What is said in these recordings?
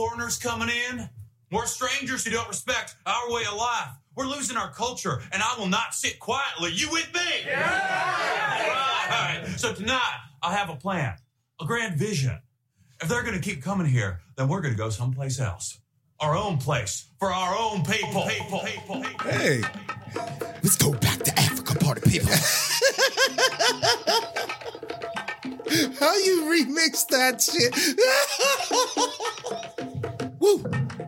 foreigners coming in, more strangers who don't respect our way of life. We're losing our culture, and I will not sit quietly. You with me? Yeah. Right. So tonight, I have a plan, a grand vision. If they're going to keep coming here, then we're going to go someplace else. Our own place for our own people. people, people, people. Hey, Let's go back to Africa, party people. how you remix that shit? Woo!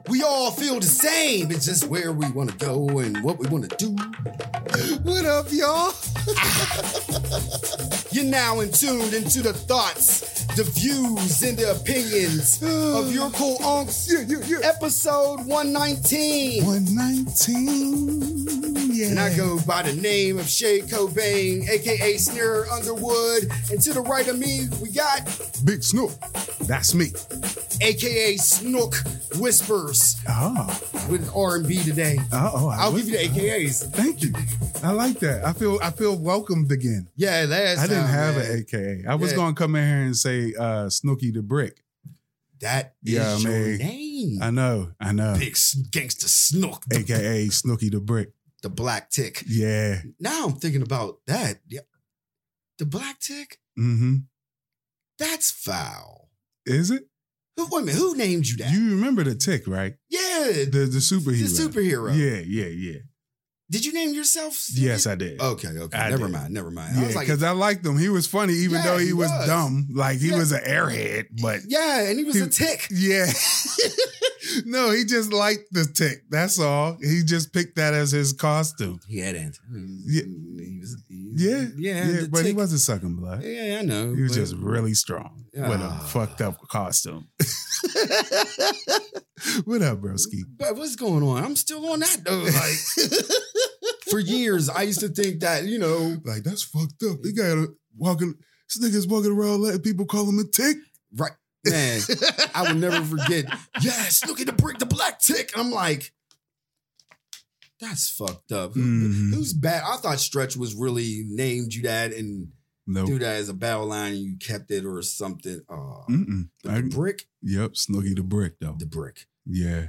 We all feel the same. It's just where we want to go and what we want to do. what up, y'all? You're now in tuned into the thoughts, the views, and the opinions of your cool unks. Yeah, yeah, yeah. Episode 119. 119. Yeah. And I go by the name of Shay Cobain, aka Snare Underwood. And to the right of me, we got Big Snook. That's me. aka Snook Whispers Oh. with R&B today. Oh, I I'll was- give you the AKAs. Thank you. I like that. I feel I feel welcomed again. Yeah, last I didn't time, have man. an AKA. I was Yeah. gonna come in here and say uh Snooky the Brick. That is Yeah, your man. name. I know, I know. Big gangster Snook, AKA Snooky the Brick. The black tick. Yeah. Now I'm thinking about that. Yeah. The black tick? Mm-hmm. That's foul. Is it? Who, wait a minute, who named you that? You remember the tick, right? yeah, The the superhero. the superhero. Yeah, yeah, yeah. Did you name yourself? Snooki? Yes, I did. Okay, okay. I never did. mind, never mind. I Yeah, was like, because I liked him. He was funny, even Yeah, though he, he was, was. dumb. Like he Yeah. was an airhead, but yeah, and he was he- a tick. yeah. no, he just liked the tick. That's all. He just picked that as his costume. He had ant. Yeah. He was, he- Yeah, yeah, yeah, but he wasn't sucking blood. Yeah, I know. He was just really strong with a Ah. fucked up costume. what up, broski? But what's going on? I'm still on that though. Like for years, I used to think that you know, Like that's fucked up. He got a walking. This nigga's walking around letting people call him a tick. right, man. I will never forget. Yes, look at the brick, the black tick. And I'm like, that's fucked up. Mhm. Who's bad? I thought Stretch was really named you that and No. do that as a battle line, and you kept it or something. Oh. I- the brick, yep, Snooky the brick though. the brick, Yeah.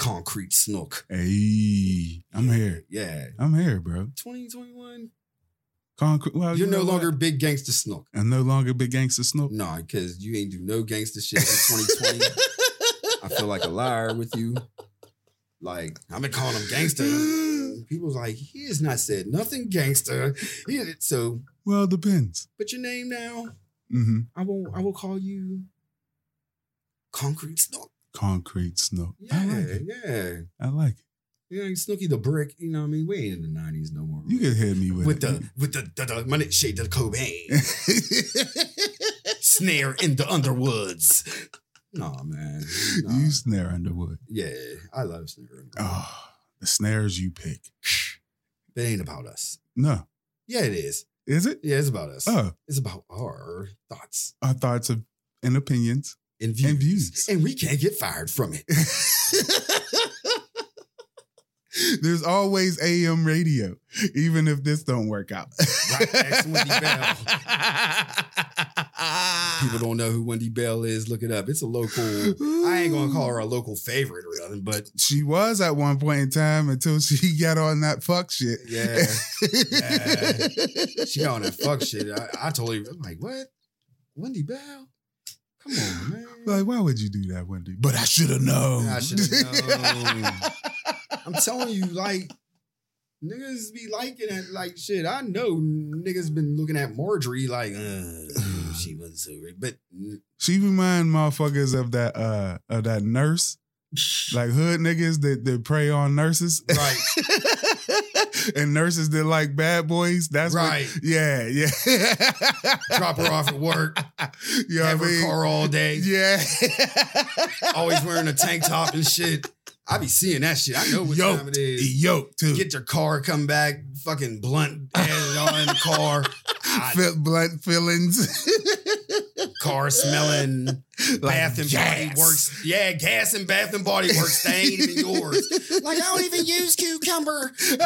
Concrete snook. Hey, I'm here. Yeah, I'm here, bro. 2021. Concrete. Well, You're you no know longer what? big gangster snook. I'm no longer big gangster Snook. No, because you ain't do no gangster shit in 2020. I feel like a liar with you. Like, I've been calling him gangster. People's like, he has not said nothing gangster. He, so, Well, it depends. but your name now, Mm-hmm. I will I will call you Concrete Snook. Concrete Snoop. Yeah, I like it. yeah. I like it. Yeah, Snooky the Brick. You know what I mean? We ain't in the 90s no more. You can hit me with, with it. the with the, the, the money shade of the Cobain. Snare in the Underwoods. Nah, man. Nah. You snare Underwood. Yeah, I love Snare. Underwood. Oh, the snares you pick. It ain't about us. No. Yeah, it is. Is it? Yeah, it's about us. Oh, It's about our thoughts our thoughts of, and opinions. And views. And views. And we can't get fired from it. There's always AM radio, even if this don't work out. Right, ask Wendy Bell. People don't know who Wendy Bell is. Look it up. It's a local. I ain't gonna call her a local favorite or nothing, but She was at one point in time until she got on that fuck shit. yeah, yeah. she got on that fuck shit. I, I told her, I'm like, what? Wendy Bell? Come on, man. Like, why would you do that, Wendy? But I should have known. I should have known. I'm telling you, like, niggas be liking it. Like, shit, I know niggas been looking at Marjorie like, uh, she wasn't so great. But She remind motherfuckers of that uh of that nurse, like hood niggas that, that prey on nurses. right, and nurses that like bad boys. That's what- right. yeah, yeah. Drop her off at work, You know have what I her mean? car all day, Yeah. always wearing a tank top and shit. I be seeing that shit. I know what time it Yoked. is. Yoked too. Get your car, come back, fucking blunt added on in the car. Feel blunt feelings. Car smelling bath and body works. Yeah, gas and bath and body works. They ain't even yours. Like I don't even use cucumber.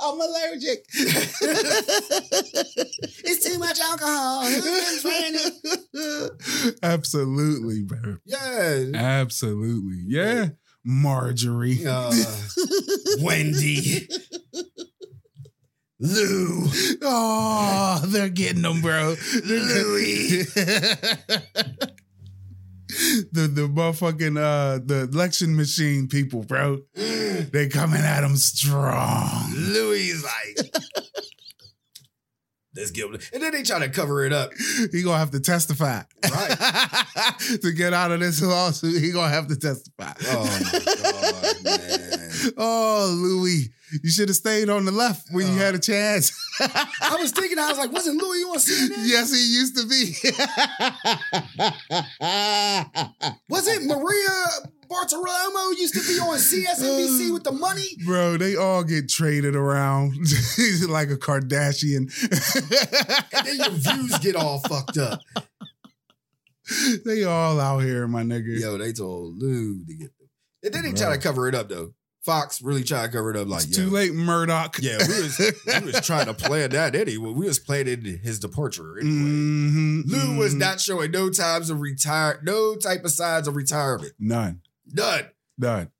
I'm allergic. It's too much alcohol. Absolutely, bro. Yeah, Yeah. Absolutely. Yeah. Marjorie. Uh, Wendy. Lou. Oh, they're getting them, bro. Louis. the the motherfucking uh the election machine people, bro. They coming at him strong. Louis like, let's give. And then they try to cover it up. He gonna have to testify. Right. to get out of this lawsuit, he gonna have to testify. Oh my God, man. Oh, Louis, you should have stayed on the left when you Oh. had a chance. I was thinking, I was like, wasn't Louis on CNN? yes, he used to be. Was it Maria Bartiromo used to be on CSNBC uh, with the money? Bro, they all get traded around like a Kardashian. And then your views get all fucked up. they all out here, my nigga. Yo, they told Lou to get them. They Bro. try to cover it up though. Fox really tried to cover it up like, it's too late, Murdoch. Yeah, we was we was trying to plan that anyway. We was planning his departure anyway. Mhm, Lou was mhm. not showing no times of retire, no type of signs of retirement. none, None. none.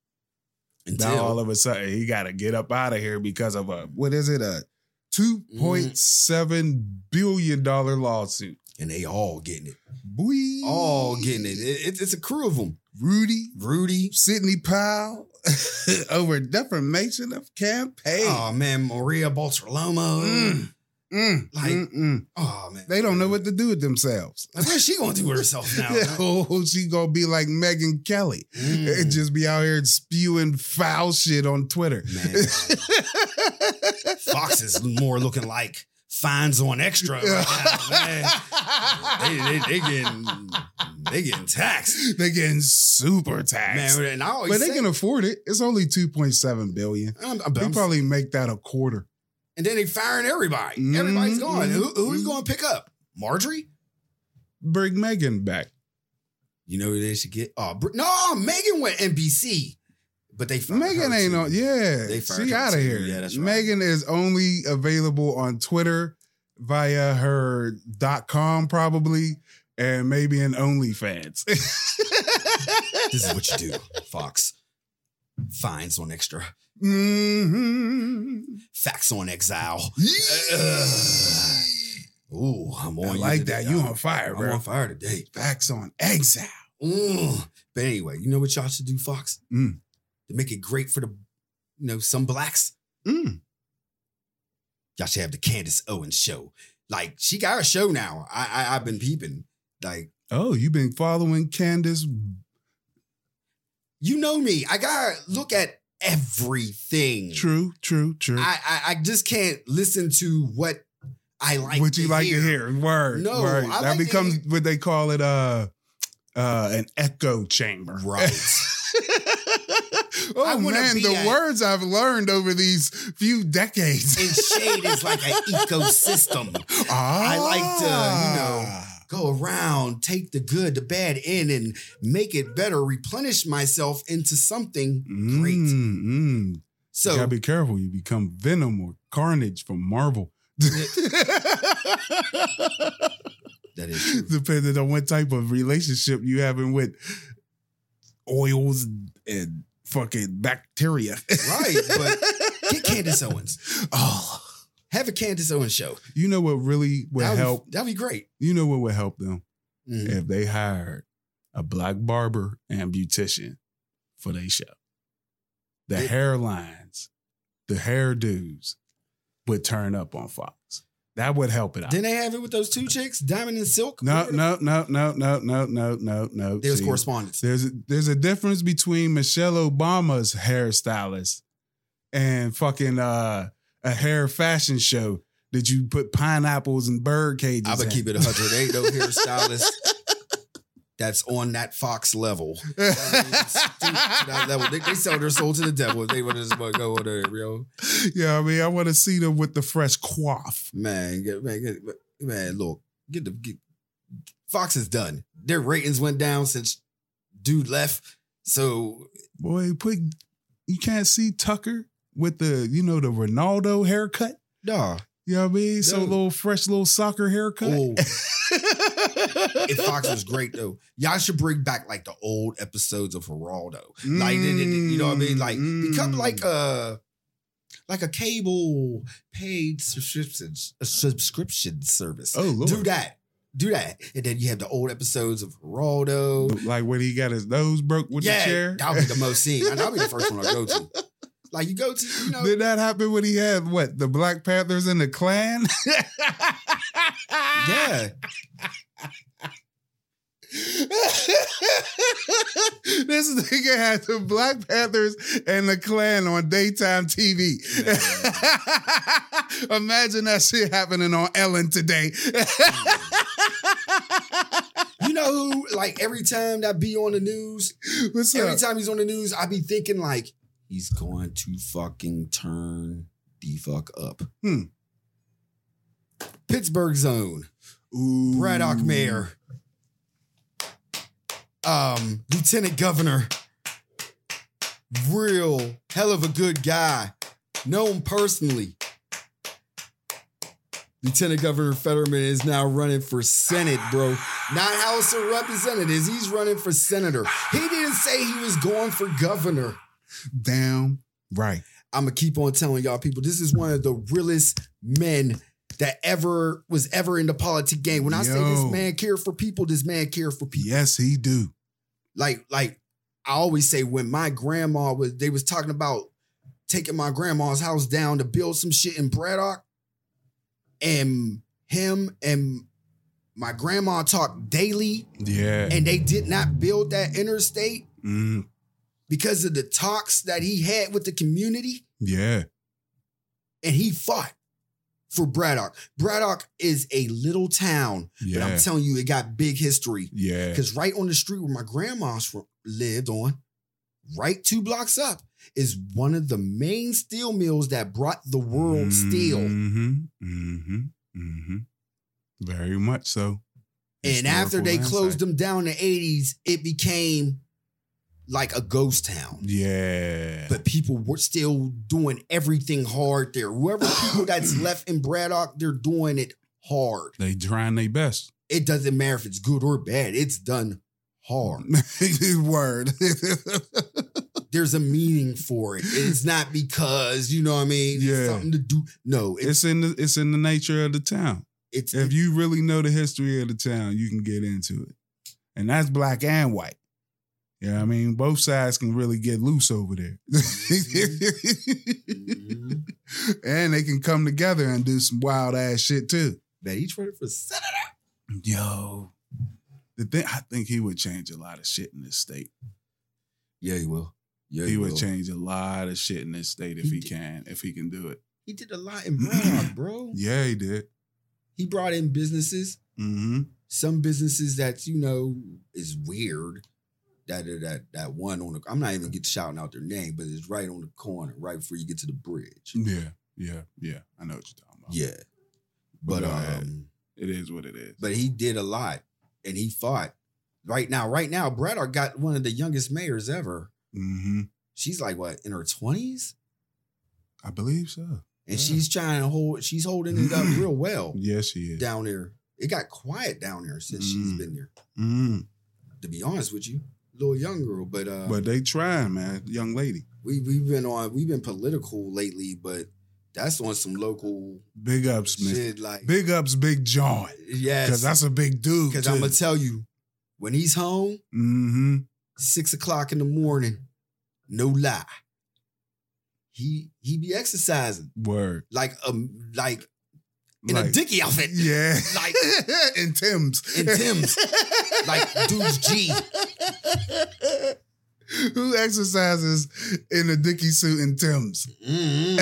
Until Now all of a sudden he got to get up out of here because of a what is it a two point seven billion dollar lawsuit. and they all getting it. Boy, All getting it. It- it- It's a crew of them. Rudy, Rudy. Sidney Powell over defamation of campaign. Oh man, Maria Bartiromo. Mm. Mm, Like- mm, mm. Oh man. They don't know what to do with themselves. Like, what's she gonna do with herself now? oh, she gonna be like Megyn Kelly Mm. and just be out here spewing foul shit on Twitter. Man, Fox is more looking like fines on extra right now, man. They, they, they getting they getting taxed, They're getting super taxed. man. And I always but they say, can afford it. It's only 2.7 billion. I'm- I'm- They I'm- probably make that a quarter. and then they firing everybody. Everybody's Mhm, gone. Who, who you going to pick up? Marjorie? Bring Megyn back. You know who they should get? Oh, no, Megyn went NBC, but they Megyn ain't too. on. Yeah, They she out of here. Yeah, that's right. Megyn is only available on Twitter via her dot com probably, and maybe in OnlyFans. This is what you do, Fox. Fines on extra, hmm facts on exile. Ooh, I'm on. I like today, that. You on fire, I'm on fire today. Facts on exile. Mm. But anyway, you know what y'all should do, Fox? Mm. To make it great for the, you know, some blacks. Mm. Y'all should have the Candace Owens show. Like she got a show now. I, I I've been peeping. Like Oh, you've been following Candace. you know me. I gotta look at everything. True, true, true. I, I I just can't listen to what I like. what you to like hear. to hear. Word. No, word. That like becomes what they call it uh uh an echo chamber. Right. I oh man, the a- words I've learned over these few decades. and shade is like an ecosystem. I like to, you know, Ah. Go around, take the good, the bad in, and make it better. Replenish myself into something great. Mm, mm. you So gotta be careful. You become Venom or Carnage from Marvel. that is true. Depending on what type of relationship you having with oils and fucking bacteria. Right, but get Candace Owens. oh, Have a Candace Owens show. you know what really would That'd help? Be, that'd be great. You know what would help them Mhm. if they hired a black barber and beautician for their show. The It- hairlines, the hairdos would turn up on Fox. That would help it out. Didn't they have it with those two chicks, Diamond and Silk? No, no, no, no, no, no, no, no, no. they? There was See, correspondence. There's a, there's a difference between Michelle Obama's hairstylist and fucking uh, a hair fashion show that you put pineapples and bird cages. I'm gonna keep it 100. Ain't no hairstylist that's on that Fox level. That means, dude, to that level. They, they sell their soul to the devil. They want to just go on there, yo. Yeah, I mean, I want to see them with the fresh coif. Man, get, man, get, man, look, get the get, Fox is done. Their ratings went down since dude left. So Boy, put you can't see Tucker with the you know the Ronaldo haircut. nah. You know what I mean? So little fresh little soccer haircut. Oh. If Fox was great though, y'all should bring back like the old episodes of Geraldo. Like, you know what I mean? Like, become like Mm. a like a cable paid subscription a subscription service. Oh lord. Do that. Do that. And then you have the old episodes of Geraldo. Like when he got his nose broke with yeah, the chair. that'll be the most seen. That'll be the first one I go to. Like you go to, you know, Did that happen when he had what the Black Panthers in the Klan? yeah. this nigga had the Black Panthers and the Klan on daytime TV. Imagine that shit happening on Ellen today. You know who, like every time that be on the news, What's every up? time he's on the news, I be thinking like he's going to fucking turn the fuck up. Hmm. Pittsburgh zone. Ooh. Braddock Mayor. Um, Lieutenant Governor. Real hell of a good guy. Known personally. Lieutenant Governor Fetterman is now running for Senate, bro. Not House of Representatives. He's running for senator. He didn't say he was going for governor. Damn right. I'm gonna keep on telling y'all people, this is one of the realest men that ever was ever in the politic game. When I say this man care for people, this man care for people. Yes, he do. Like, like I always say, when my grandma was, they was talking about taking my grandma's house down to build some shit in Braddock, and him and my grandma talked daily, Yeah. and they did not build that interstate Mm, because of the talks that he had with the community. yeah. and he fought for Braddock. Braddock is a little town, Yeah. but I'm telling you, it got big history. yeah. Because right on the street where my grandma's lived on, right two blocks up, is one of the main steel mills that brought the world steel. Mm-hmm. Mm-hmm. Mm-hmm. Very much so. And after they Historical closed them down in the 80s, it became like a ghost town. Yeah. But people were still doing everything hard there. Whoever people that's left in Braddock, they're doing it hard. they trying their best. it doesn't matter if it's good or bad. It's done hard. Word. There's a meaning for it. It's not because you know what I mean. Yeah. It's something to do. No, it's it's in the it's in the nature of the town. it's, If you really know the history of the town, you can get into it. And that's black and white. Yeah, I mean, both sides can really get loose over there. Mhm. and they can come together and do some wild ass shit too. that each running for senator. Yo. The thing I think he would change a lot of shit in this state. Yeah, he will. Yeah, he he, would will. change a lot of shit in this state if He he, can, if he can do it. He did a lot in Braddock, bro. Yeah, he did. He brought in businesses. Mm-hmm. Some businesses that you know is weird. That that that one on the. I'm not even get shouting out their name, but it's right on the corner, right before you get to the bridge. Yeah, yeah, yeah. I know what you're talking about. Yeah, but ahead. um. It is what it is. but he did a lot and he fought. Right now, right now, Braddock got one of the youngest mayors ever. mm-hmm. She's like what in her twenties, I believe so. and Yeah. she's trying to hold. She's holding it up real well Yes, she is. down there. It got quiet down there since she's been there. Mm. To be honest with you, little young girl, but uh, But they trying, man. Young lady. we we've been on we've been political lately, but that's on some local Big ups, man. shit. Like Big ups, Big John. yes, Because that's a big dude. because. I'm gonna tell you when he's home. mm-hmm. six o'clock in the morning. No lie. He he be exercising Word. like um like in a Like- dicky outfit. Yeah. Like- in Tim's. In Tim's. Like dude's G. Who exercises in a dicky suit in Tim's? Mm-hmm.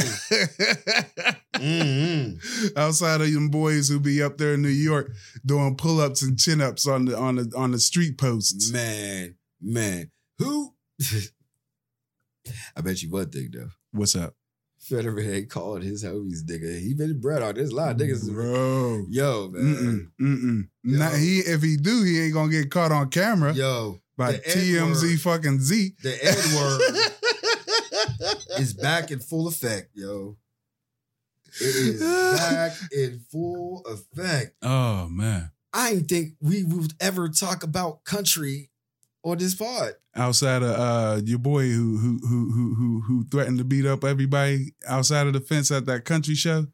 Mm-hmm. Outside of them boys who be up there in New York doing pull-ups and chin-ups on the on the on the street posts. Man, man. Who I bet you one thing though. What's up? Fetterman ain't called his homies nigga. He been bred out. There's a lot of niggas. Bro. Yo, man. Mm-mm, mm-mm. Yo. Not, he if he do, he ain't gonna get caught on camera Yo, by TMZ fucking Z. the N word is back in full effect, yo. It is back in full effect. Oh man. I didn't think we would ever talk about country on this pod. outside of uh your boy who who who who who who threatened to beat up everybody outside of the fence at that country show,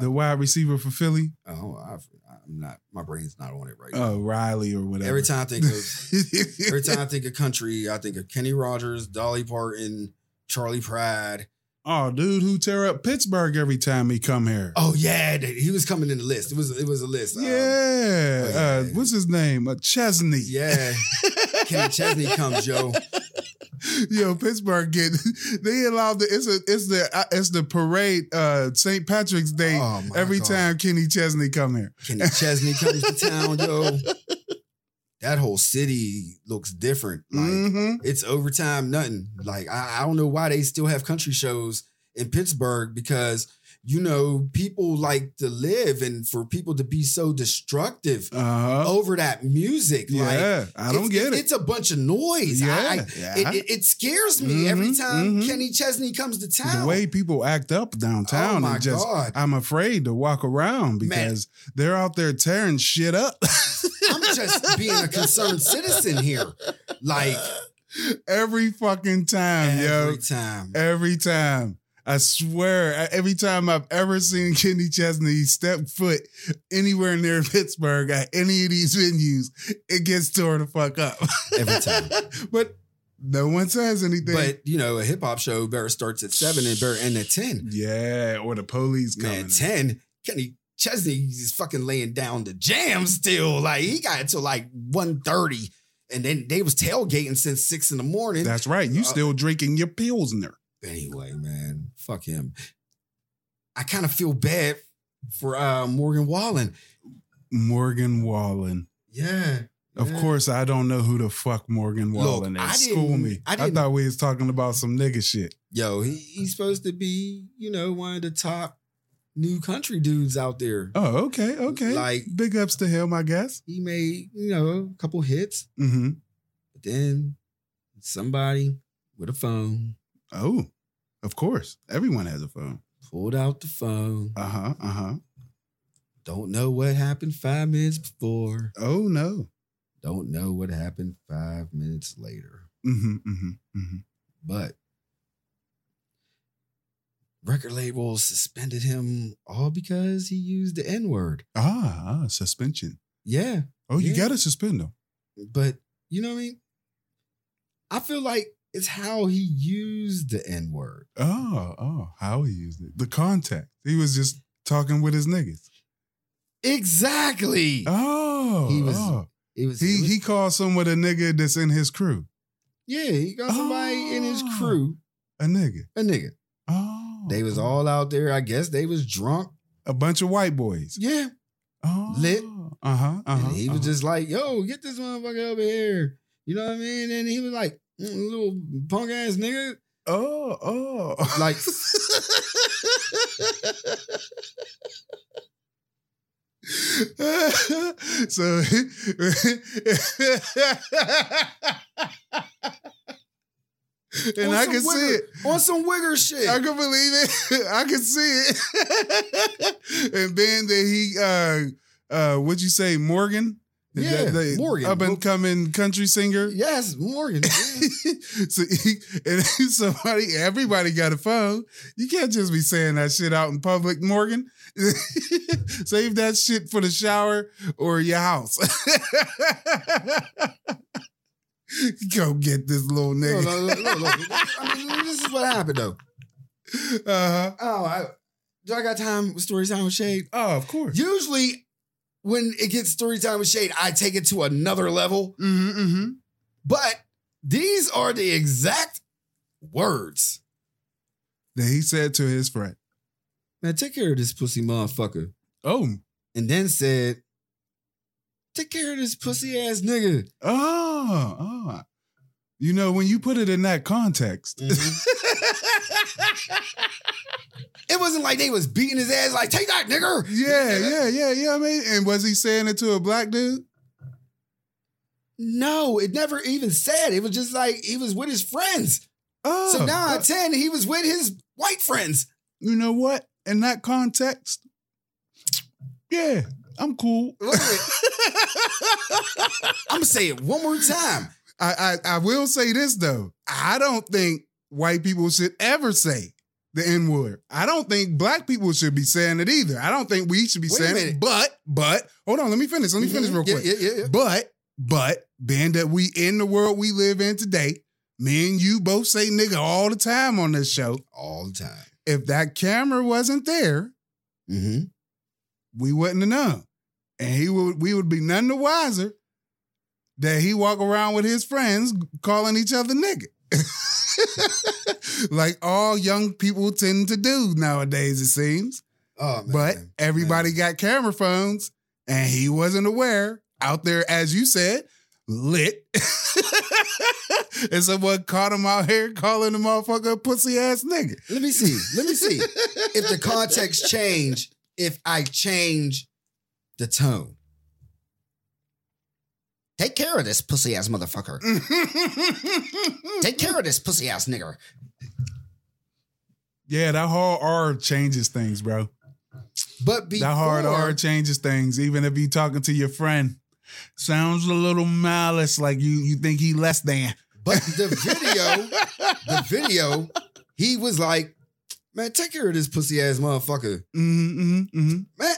the wide receiver for Philly, Oh, I've, I'm not. My brain's not on it right now. uh Riley or whatever. Every time I think of every time I think of country, I think of Kenny Rogers, Dolly Parton, Charley Pride. oh, dude, who tear up Pittsburgh every time he come here? Oh yeah, he was coming in the list. It was it was a list. Um, yeah. oh, yeah. Uh, what's his name? A Chesney. yeah. Kenny Chesney comes, yo. Yo, Pittsburgh get they allow the it's a it's the uh, it's the parade uh St. Patrick's Day Oh, every God. time Kenny Chesney come here. Kenny Chesney comes to town, yo. That whole city looks different. Like Mhm. it's overtime, nothing. Like I, I don't know why they still have country shows in Pittsburgh because you know people like to live and for people to be so destructive Uh-huh. over that music. Like yeah, I don't get it. It's a bunch of noise. Yeah, I, yeah. it, it, it scares me every Mhm, time mhm. Kenny Chesney comes to town. the way people act up downtown oh my just god! I'm afraid to walk around because they're out there tearing shit up I'm just being a concerned citizen here. Like every fucking time, yo. every time. Every time. I swear, every time I've ever seen Kenny Chesney step foot anywhere near Pittsburgh at any of these venues, it gets torn the fuck up. Every time. but no one says anything. But you know, a hip hop show better starts at seven and better end at ten. yeah, or the police coming. Man, ten. Kenny Chesney is fucking laying down the jam still. Like he got until like 1.30. and then they was tailgating since six in the morning. That's right. You Uh, still drinking your pilsner. Anyway, man, fuck him. I kind of feel bad for uh Morgan Wallen. Morgan Wallen. Yeah. Of yeah. course, I don't know who the fuck Morgan Wallen I is. didn't- School me. I I, thought we was talking about some nigga shit. Yo, he, he's supposed to be, you know, one of the top new country dudes out there. Oh, okay, okay. Like- big ups to him, I guess. He made, you know, a couple hits, Mm-hmm. but then somebody with a phone Oh, of course. Everyone has a phone. pulled out the phone. Uh huh. Uh huh. Don't know what happened five minutes before. Oh no. Don't know what happened five minutes later. Mm-hmm. Mm-hmm. Mm-hmm. But record labels suspended him all because he used the N word. Ah, ah, suspension. Yeah. Oh, you gotta suspend them. But you know what I mean? I feel like it's how he used the N word. Oh, oh, how he used it. The context. He was just talking with his niggas. Exactly. Oh, He was- oh. it was, he it was- he called someone a nigga that's in his crew. yeah, he got somebody in his Oh. crew, A nigga. a nigga. Oh. They was all out there. I guess they was drunk. a bunch of white boys. Yeah. Oh. Lit. Uh-huh. Uh-huh. and he was uh-huh. just like, yo, get this motherfucker over here. You know what I mean? And he was like, "Mm, little punk ass nigga. Oh, oh. Like- so and I can see it. On some wigger shit. I can believe it. I can see it. and then that he uh uh what'd you say, Morgan? Yeah, that Morgan. Up and coming country singer. yes, Morgan. so and somebody, everybody got a phone. You can't just be saying that shit out in public, Morgan. Save that shit for the shower or your house. Go get this little nigga. look, look, look. I mean, this is what happened though. Uh-huh. Oh, I, do I got time with story time with Shade? Oh, of course. Usually, when it gets story time with Shade, I take it to another level. Mm-hmm, mm-hmm. But these are the exact words. That he said to his friend. Man, take care of this pussy motherfucker. Oh, And then said, take care of this pussy ass nigga. oh, oh. You know, when you put it in that context, It wasn't like they was beating his ass like, take that nigger. Yeah, yeah, yeah, yeah. I mean, and was he saying it to a black dude? No, it never even said. It was just like he was with his friends. Oh, So now at 10, he was with his white friends. you know what? In that context, yeah, I'm cool. Wait a minute. I'm gonna say it one more time. I, I I will say this though. I don't think white people should ever say the N word. I don't think black people should be saying it either. I don't think we should be Wait saying it. But but hold on, let me finish. Let me finish Mhm. real quick. Yeah, yeah, yeah. But but being that we in the world we live in today, me and you both say nigga all the time on this show. All the time. If that camera wasn't there, Mm-hmm. we wouldn't have known. And he would we would be none the wiser that he walk around with his friends calling each other nigga. like all young people tend to do nowadays, it seems. Oh man. But everybody got camera phones and he wasn't aware out there, as you said, lit. and someone caught him out here calling the motherfucker a pussy ass nigga. Let me see. Let me see. if the context change, if I change the tone. Take care of this pussy ass motherfucker. Take care of this pussy ass nigger. yeah, that hard R changes things, bro. But before, That hard R changes things. Even if you talking to your friend, sounds a little malice, like you you think he less than. but the video, the video, he was like, "Man, take care of this pussy ass motherfucker." Mm-hmm, mm-hmm, mm-hmm. Man,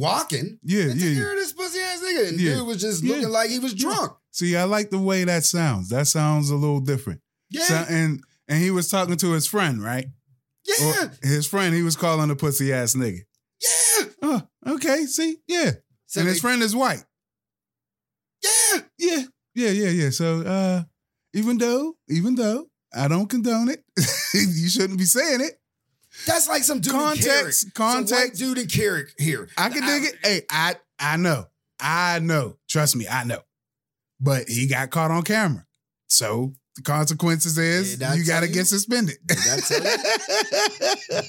walking. Yeah, Man, yeah. take care of this pussy ass nigga. And Yeah. dude was just Yeah. looking like he was drunk. See, I like the way that sounds. That sounds a little different. Yeah, So, and and he was talking to his friend, right? yeah, Or his friend, he was calling a pussy ass nigga. yeah. Oh, okay. See, yeah. So and his friend is white. yeah. Yeah, yeah, yeah, yeah. So, uh, even though, even though I don't condone it, you shouldn't be saying it. That's like some dude Context, in Carrick. context. Dude in Carrick here. I can dig it. Hey, I I know. I know. Trust me, I know. But he got caught on camera. So the consequences is you gotta you? get suspended. Tell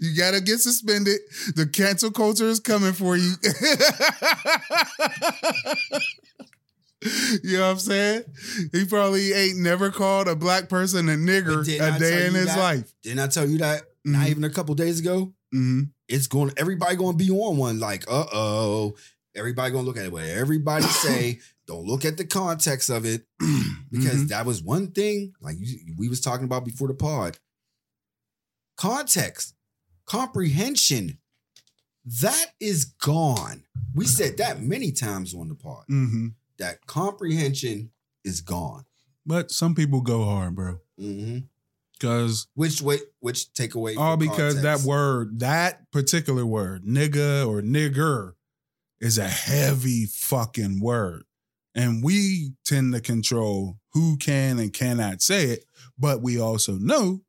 you gotta get suspended. The cancel culture is coming for you. you know what I'm saying? He probably ain't never called a black person a nigger a day in his that? life. Didn't I tell you that? Not Mhm. even a couple days ago. Mhm. It's going. Everybody going to be on one. Like, uh oh. Everybody to look at it. but everybody say. Don't look at the context of it because Mhm. that was one thing. Like you, we was talking about before the pod. Context, comprehension, that is gone. We said that many times on the pod. Mhm. That comprehension is gone. But some people go hard, bro. hmm Because Which way? Which take away? all because that word, that particular word, nigga or nigger, is a heavy fucking word. And we tend to control who can and cannot say it, but we also know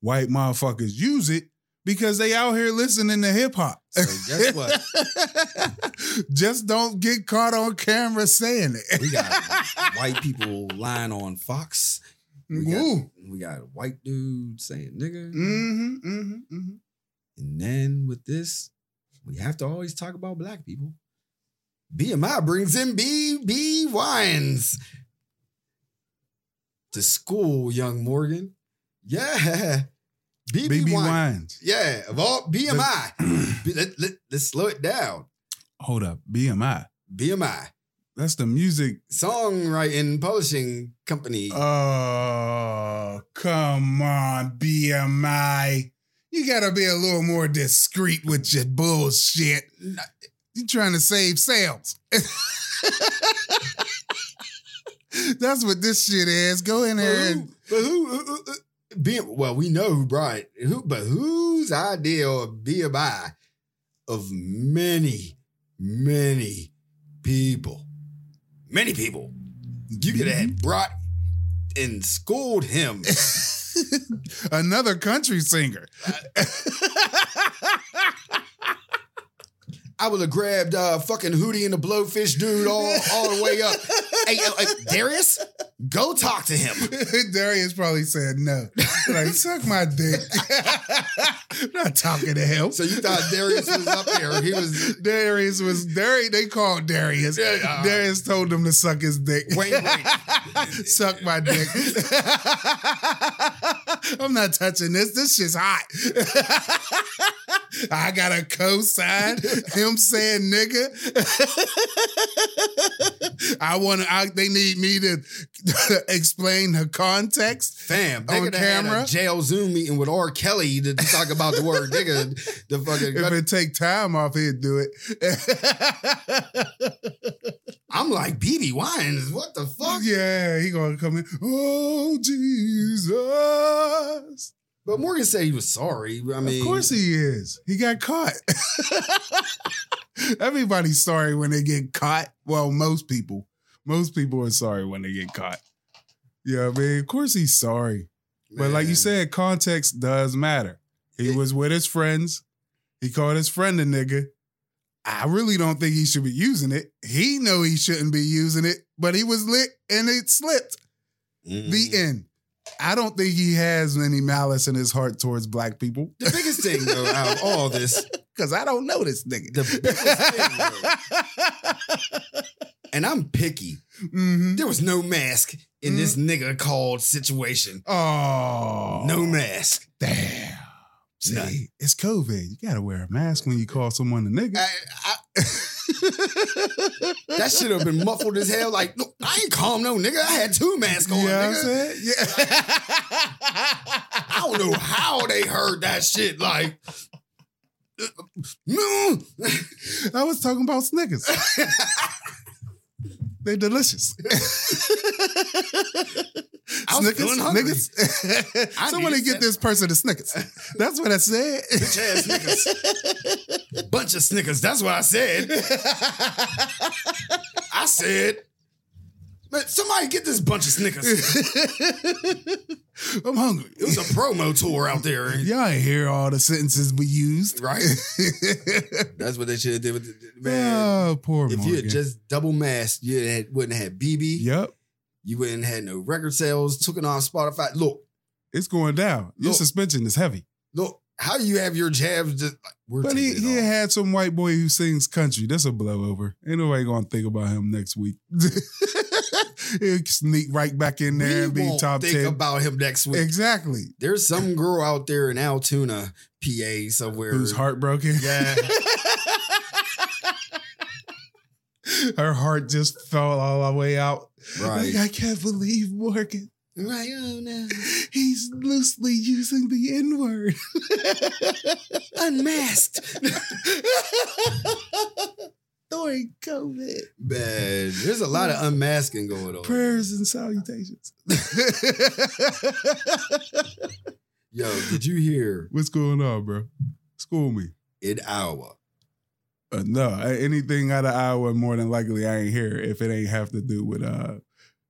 white motherfuckers use it because they out here listening to hip hop. So guess what? Just don't get caught on camera saying it. We got white people lying on Fox. We got, we got a white dude saying nigga. Mm-hmm, mm-hmm, mm-hmm. And then with this, we have to always talk about black people. BMI brings in BB Wines to school, young Morgan. Yeah. BB, BB Wines. Wines. Yeah, of all BMI. B- let, let, let's slow it down. Hold up, BMI. BMI, That's the music songwriting publishing company. Oh, come on, BMI. You gotta be a little more discreet with your bullshit. You trying to save sales. That's what this shit is. Go in there and but who, who- who- who- B- well, we know who brought it. Who, but whose idea of BMI of many, many people, many people, you could have mm-hmm. brought and schooled him. another country singer. I would have grabbed uh, fucking Hootie and the Blowfish dude all, all the way up. hey, uh, uh, Darius, go talk to him. Darius probably said no. Like, suck my dick. Not talking to him. So you thought Darius was up there? He was Darius was Darius. They called Darius. Yeah, uh, Darius told him to suck his dick. Wait, wait. suck my dick. I'm not touching this. This shit's hot. I got a co-sign. Him saying nigga. I want to. I, they need me to explain the context. Fam, On could have had camera? a jail Zoom meeting with R. Kelly to talk about the word nigga. The fucking If it take time off, he'd do it. I'm like BB Wines. What the fuck? yeah, he gonna come in. Oh Jesus! But Morgan said he was sorry. I mean, of course he is. He got caught. Everybody's sorry when they get caught. Well, most people. Most people are sorry when they get caught. Yeah, I mean, of course he's sorry. But like you said, context does matter. He was with his friends. He called his friend a nigga. I really don't think he should be using it. He know he shouldn't be using it, but he was lit and it slipped. Mm. The end. I don't think he has any malice in his heart towards black people. The biggest thing though out of all this, Cause I don't know this nigga. the biggest thing, though, and I'm picky. hmm There was no mask in this nigga called situation. Oh No mask. Damn. See, None. it's COVID. You gotta wear a mask when you call someone a nigga. I, I, that should have been muffled as hell. Like, no, I ain't calm no nigga. I had two masks on, you know what I'm nigga. Yeah. I don't know how they heard that shit. Like, no. I was talking about Snickers. They're delicious. Snickers. Snickers. Somebody get that. this person a Snickers. That's what I said. Bitch ass Snickers. Bunch of Snickers. That's what I said. I said, man, somebody get this bunch of Snickers. I'm hungry. It was a promo tour out there. Y'all ain't hear all the sentences we used. Right? That's what they should have did with the, man. oh, poor if you had just double masked, you had, wouldn't have had BB. Yep. You wouldn't have had no record sales. Took it off Spotify. Look, It's going down. Your Look. suspension is heavy. look. How do you have your jabs just like we're But he, he had some white boy who sings country. That's a blowover. Ain't nobody gonna think about him next week. He'll sneak right back in there we and be top think 10. about him next week. exactly. There's some girl out there in Altoona, PA, somewhere. Who's heartbroken. Yeah. Her heart just fell all the way out. Right. Like, I can't believe Morgan. Right. Oh no. He's loosely using the N word. Unmasked. During COVID. Man, there's a lot of unmasking going on. Prayers and salutations. Yo, did you hear What's going on, bro? School me. in Iowa? Uh, no, anything out of Iowa, more than likely, I ain't here if it ain't have to do with uh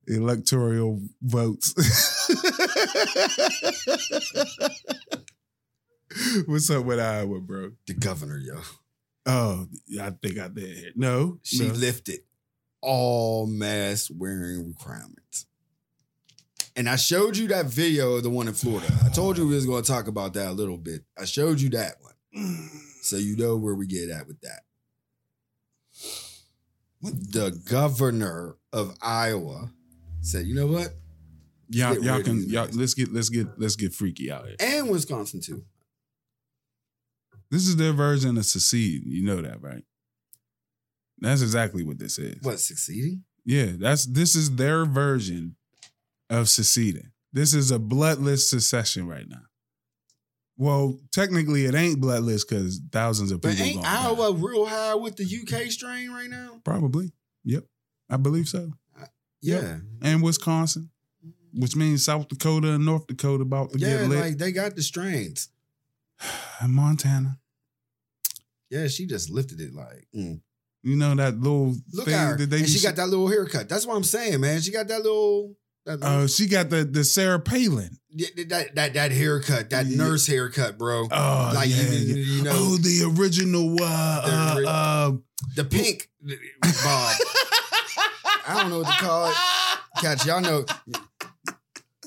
electoral votes. What's up with Iowa, bro? The governor, yo. Oh, I think I did. No, She no. lifted all mask wearing requirements. And I showed you that video of the one in Florida. I told you we was going to talk about that a little bit. I showed you that one. Mm. So you know where we get at with that. The governor of Iowa said, you know what? y'all, y'all can y'all, let's get let's get let's get freaky out here. And Wisconsin too. This is their version of secede. You know that, right? That's exactly what this is. What, succeeding? Yeah, that's this is their version of seceding. This is a bloodless secession right now. Well, technically, it ain't bloodless because thousands of But people. ain't gonna die. Iowa real high with the UK strain right now? Probably. Yep, I believe so. Yep. Yeah. And Wisconsin, which means South Dakota and North Dakota about to Yeah, get lit. like they got the strains. And Montana. Yeah, she just lifted it like. mm. You know that little Look thing at her. that they and she got that little haircut. That's what I'm saying, man. She got that little that little, Oh, she got the the Sarah Palin. Yeah, that, that that haircut, that Yeah. nurse haircut, bro. Oh, like yeah, you, yeah. you know oh, the original. Uh, The uh, uh, the pink bob. I don't know what to call it. Catch y'all know.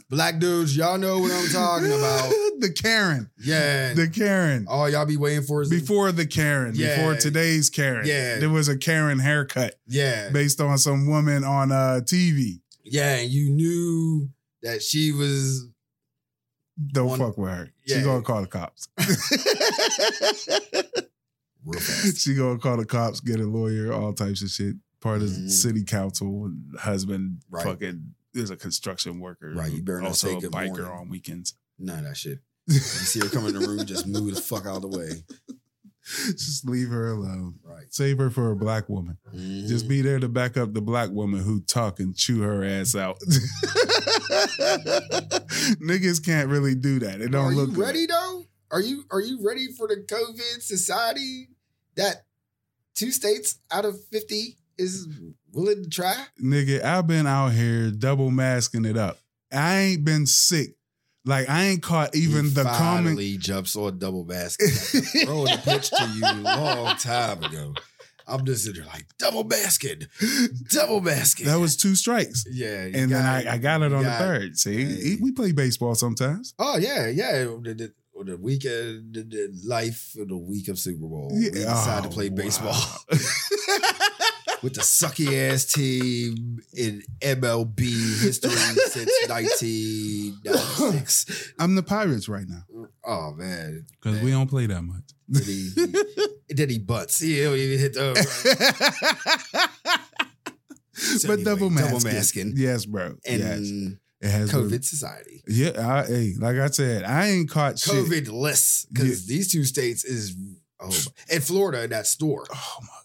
Black dudes, y'all know what I'm talking about. the Karen. Yeah. The Karen. All y'all be waiting for is Before the Karen. Yeah. Before today's Karen. Yeah. There was a Karen haircut yeah, based on some woman on uh, TV. yeah, and you knew that she was Don't fuck with her. She Yeah. gonna call the cops. Real fast. she gonna call the cops, get a lawyer, all types of shit. Part of Mhm. city council, husband, Right. fucking is a construction worker. Right, you better not also say a biker morning. on weekends. None of that shit. You see her come in the room, just move the fuck out of the way. Just leave her alone. Right. Save her for a black woman. Just Mhm. be there to back up the black woman who talk and chew her ass out. Niggas can't really do that. It don't Are look you good. ready though? Are you are you ready for the COVID society that two states out of fifty is willing to try? Nigga, I've been out here double masking it up. I ain't been sick. Like I ain't caught even He the common. jumps on double basket. Throw the pitch to you a long time ago. I'm just sitting there like double basket, double basket. That was two strikes. yeah, you And then I, I got it on the got third. See, Hey. we play baseball sometimes. Oh yeah, yeah. The, the, the week the, the life of the week of Super Bowl, we Yeah. decided to Oh, play baseball wow. with the sucky ass team in MLB history since 1996. I'm the Pirates right now Oh man, because we don't play that much. Then he, he- then he butts. He don't even hit the. Uh, so but anyway, double masking. double masking. Yes, bro. and yes. It has been- COVID society. Yeah, I, hey, like I said, I ain't caught shit. COVID less because these two states is oh and Florida in that store. Oh my god,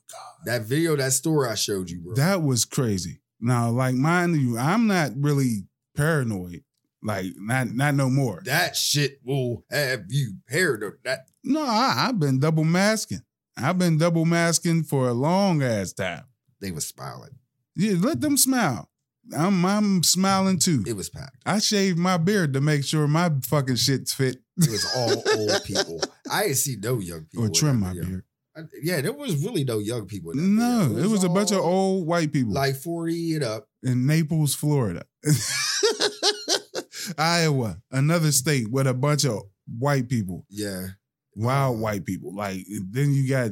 That video, that story I showed you, bro. that was crazy. Now, like mind you, I'm not really paranoid. Like not not no more. that shit will have you paranoid. That No, I, I've been double masking. I've been double masking for a long ass time. they was smiling. Yeah, let them smile. I'm I'm smiling too. It was packed. I shaved my beard to make sure my fucking shit's fit. It was all old people. I didn't see no young people. or trim my beard. I- yeah, there was really no young people. No, video. it was a bunch of old white people like forty and up. in Naples, Florida. Iowa, another state with a bunch of white people, Yeah, wild white people. Like then you got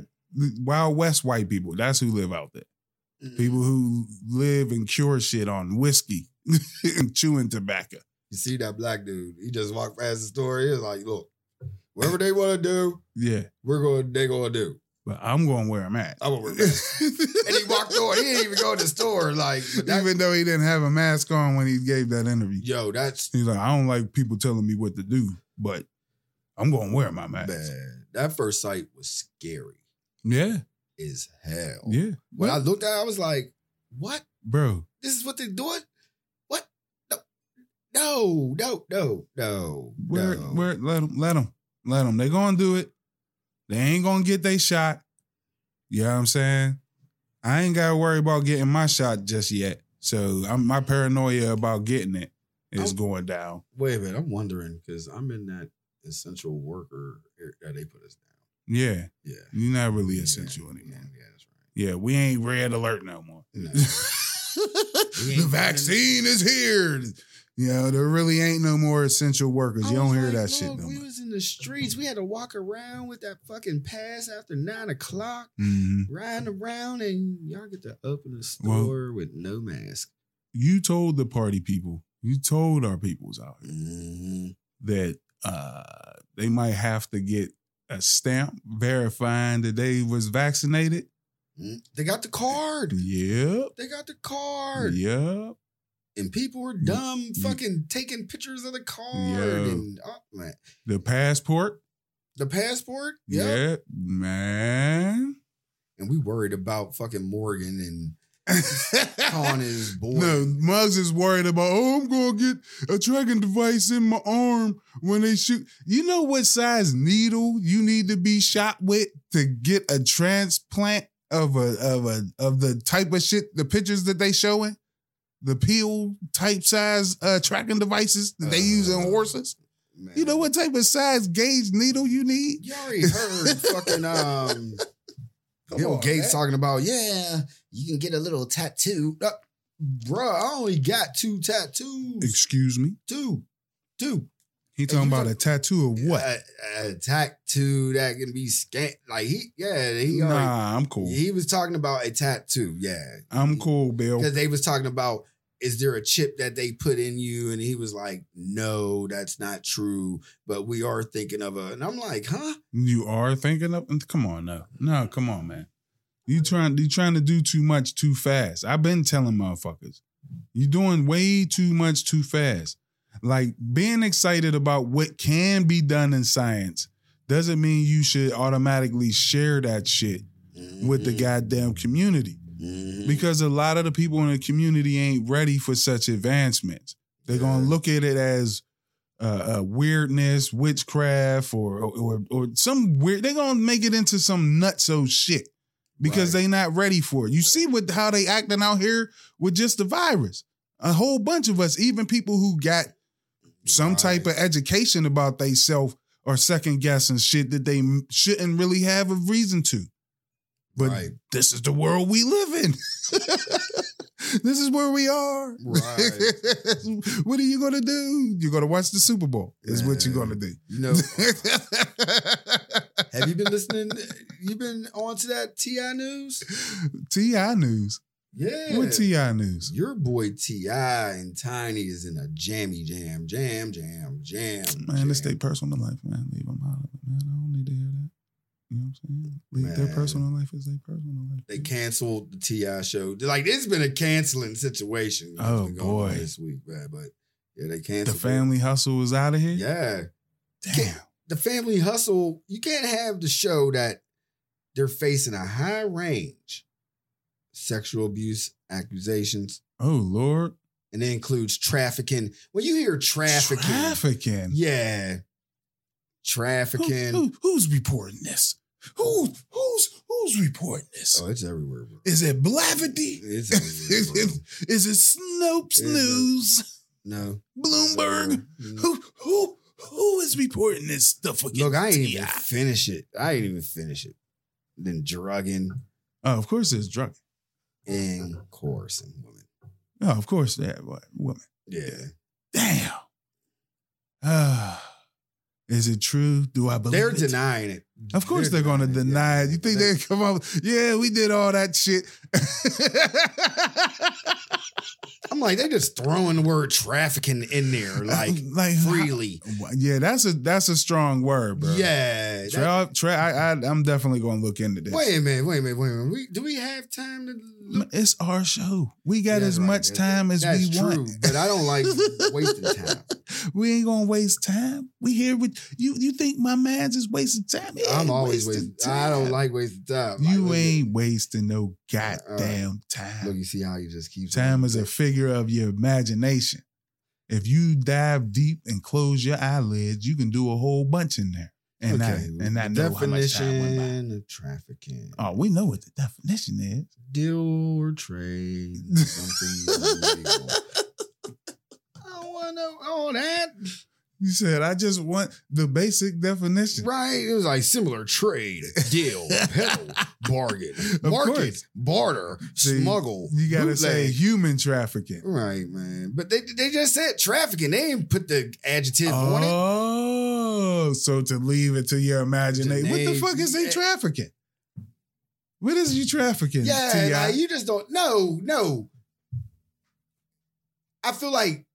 wild west white people. That's who live out there. Mm-hmm. People who live and cure shit on whiskey and chewing tobacco. You see that black dude? He just walked past the store. He was like, "Look, whatever they want to do, Yeah, we're going. They going to do." But I'm going to wear a mask. I'm gonna wear a mask. and he walked on. He didn't even go to the store. Like, that, Even though he didn't have a mask on when he gave that interview. yo, that's He's like, I don't like people telling me what to do, but I'm going to wear my mask. bad. That first sight was scary Yeah, as hell. yeah. When I looked at, it, I was like, "What? bro, This is what they're doing? What? No, no, no, no, no. where, no. where, let them, let them, let them. They're going to do it. They ain't to get their shot. You know what I'm saying? I ain't got to worry about getting my shot just yet. So I'm, my paranoia about getting it is Oh. going down. Wait a minute. I'm wondering because I'm in that essential worker that they put us down. Yeah, Yeah. you're not really Yeah, essential yeah, anymore. Yeah, that's right. Yeah, we ain't red alert no more. No. the vaccine is here. You know, there really ain't no more essential workers. You don't hear like, that shit no We more. was in the streets. We had to walk around with that fucking pass after nine o'clock, Mhm. riding around, and y'all get to open Well- store with no mask. You told the party people, you told our peoples out here Mhm. that uh, they might have to get a stamp verifying that they was vaccinated. Mm. They got the card. Yep. They got the card. Yep. And people were dumb, fucking taking pictures of the card Yo. and oh, man. The passport. the passport. Yep. Yeah, man. And we worried about fucking Morgan and calling his boy. No, Muggs is worried about, oh, I'm going to get a tracking device in my arm when they shoot. You know what size needle you need to be shot with to get a transplant of a of a of the type of shit, the pictures that they showing? The peel type size uh, tracking devices that they use in Uh, horses. Man. You know what type of size gauge needle you need? You already heard fucking um Bill Gates talking about, yeah, you can get a little tattoo. Uh, bruh, I only got two tattoos. Excuse me. Two. Two. He talking about a tattoo of what? A, a tattoo that can be scanned. Like he, yeah, he already, nah, I'm cool. he was talking about a tattoo. Yeah. I'm cool, Bill. Because they was talking about is there a chip that they put in you? And he was like, no, that's not true. But we are thinking of a. And I'm like, huh? You are thinking of come on now. No, come on, man. You trying you trying to do too much too fast. I've been telling motherfuckers. you're doing way too much too fast. Like being excited about what can be done in science doesn't mean you should automatically share that shit with the Mhm. goddamn community. Mhm. Because a lot of the people in the community ain't ready for such advancements. They're gonna look at it as uh, uh, weirdness, witchcraft, or, or or some weird. They're gonna make it into some nutso shit because Right. they not ready for it. You see what how they acting out here with just the virus. A whole bunch of us, even people who got some type of education about they self are second guessing shit that they shouldn't really have a reason to. But Right. this is the world we live in. this is where we are. Right. what are you gonna do? You're gonna watch the Super Bowl. Is what you're gonna do. You know, have you been listening? You've been on to that Ti news? Ti news. Yeah. What Ti news? Your boy Ti and Tiny is in a jammy jam, jam, jam, jam. Man, this jam. their personal life, man. Leave them out of it, man. I don't need to hear that. You know what I'm saying? Leave their personal life as their personal life. They canceled the Ti show. Like it's been a canceling situation. Oh, boy. this week, man. But yeah, they the canceled. it. family hustle was out of here. Yeah, Damn. the family hustle. You can't have the show that they're facing a high range sexual abuse accusations, Oh Lord. and it includes trafficking. When you hear trafficking, Trafficking. yeah, Who- trafficking. who- who's reporting this? Who who's who's reporting this? Oh, it's everywhere, bro. Is it Blavity? It's Is everywhere, it, is it Snopes Is it- News? No, Bloomberg? Mm. Who who who is reporting this stuff against Look, I ain't even finish it. I ain't even finish it. Then drugging Oh, of course it's drugging. and coercing women. Oh, of course that what woman. Yeah. Damn. Ah. is it true? Do I believe They're it? denying it. Of course they're, going to denying it, deny it. You think They- come up? Yeah, we did all that shit. I'm like, they're just throwing the word trafficking in there like like freely. Yeah, that's a that's a strong word, bro. Yeah. Tra- tra- I, I, I'm definitely going to look into this. wait a minute, wait a minute, wait a minute. We, do we have time to look? It's our show. We got Yeah, as right. much time as That's we true, want. but I don't like wasting time. We ain't gonna waste time. We here with you. You think my man's is wasting time? He I'm always wasting. I don't like wasting time. Like, You look ain't wasting no goddamn time. Look, you see how you just keep Time is a figure of your imagination. If you dive deep and close your eyelids, you can do a whole bunch in there. And not, and not know how much time went by. definition of trafficking. Oh, we know what the definition is. Deal or trade something illegal. I don't want to know all that. You said I just want the basic definition. Right? It was like similar trade, deal, peddle, bargain, market, course. barter, See, smuggle. You gotta say human trafficking. Right, man. But they they just said trafficking. They didn't put the adjective on it. Oh, so to leave it to your imagination. What the fuck is they eh. trafficking? What is you trafficking? Yeah, like, you just don't. No, no. I feel like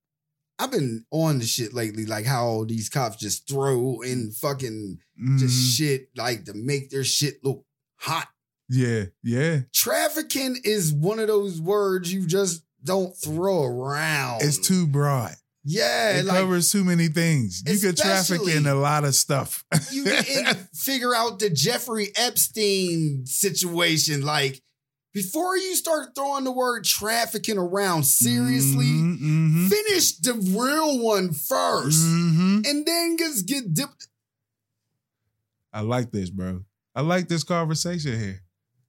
I've been on the shit lately, like how all these cops just throw in fucking just Mhm. shit like to make their shit look hot. Yeah, yeah. Trafficking is one of those words you just don't throw around. It's too broad. yeah, it like covers too many things. You could traffic in a lot of stuff. you figure out the Jeffrey Epstein situation. Like before you start throwing the word trafficking around seriously, Mhm, mhm, finish the real one first, 1st mhm. and then just get dipped. I like this, bro. I like this conversation here.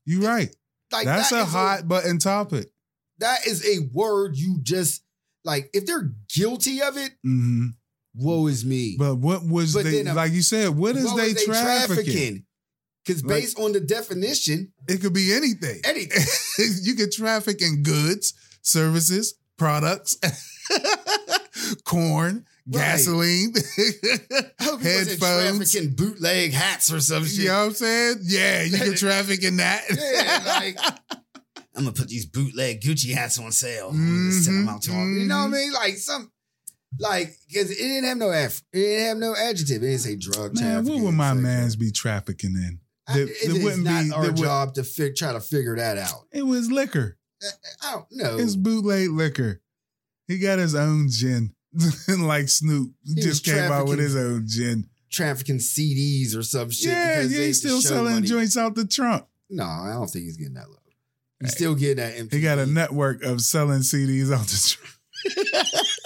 You right. Like That's that a hot button topic. that is a word you just like. If they're guilty of it, hmm woe is me. But what was But they then, uh, like? You said, what is they, was trafficking? Because Like- based on the definition, It could be anything. anything. you could traffic in goods, services, products, corn, Right. gasoline, headphones. trafficking bootleg hats or some shit. You know what I'm saying? Yeah, you can traffic in that. Yeah, like I'm gonna put these bootleg Gucci hats on sale. Mm-hmm, I'm just sell them out to all. You know what I mm-hmm. mean? Like some, like because it didn't have no F. It didn't have no adjective. It didn't say drug Man, trafficking. what would my mans be trafficking in? I- it wouldn't not be- our there would- job to fi- try to figure that out. It was liquor. Uh, uh, I don't know. It's bootleg liquor. He got his own gin. like Snoop. He, just came out with his own gin. trafficking CDs or some shit. yeah, yeah, he's still selling money. joints out the trunk. No, I don't think he's getting that low. He's Hey. still getting that MTV. He got a network of selling CDs out the trunk.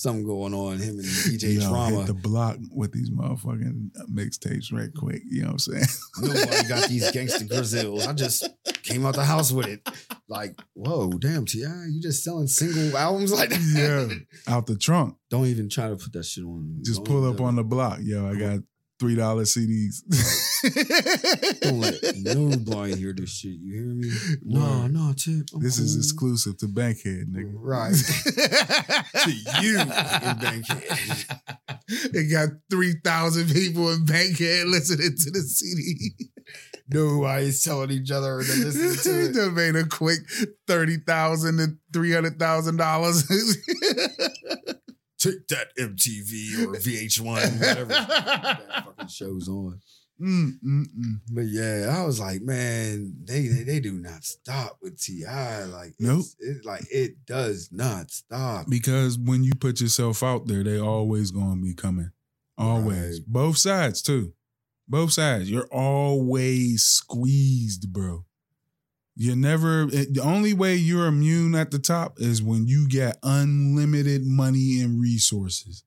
Something going on. Him and DJ Yo, Drama. hit the block with these motherfucking mixtapes right mm-hmm. quick. You know what I'm saying? Nobody got these Gangsta Grillz. I just came out the house with it. Like, whoa, damn, Ti, you just selling single albums like that? Yeah. out the trunk. Don't even try to put that shit on. Just Don't pull up on the block. Yo, I got three dollar CDs. Don't let nobody hear this shit. You hear me? No, Word. no, tip. I'm This is exclusive to Bankhead, nigga. Right. to you in Bankhead. it got 3,000 people in Bankhead listening to the CD. Nobody's telling each other to listen to He it. made a quick 30,000 to $300,000. Take that MTV or VH1, whatever that fucking show's on. Mm, mm, mm. But yeah, I was like, man, they they, they do not stop with Ti. Like, Nope. it's, it like it does not stop. Because when you put yourself out there, they always gonna be coming. Always. Right. Both sides too. Both sides. You're always squeezed, bro. You're never it- the only way you're immune at the top is when you get unlimited money and resources.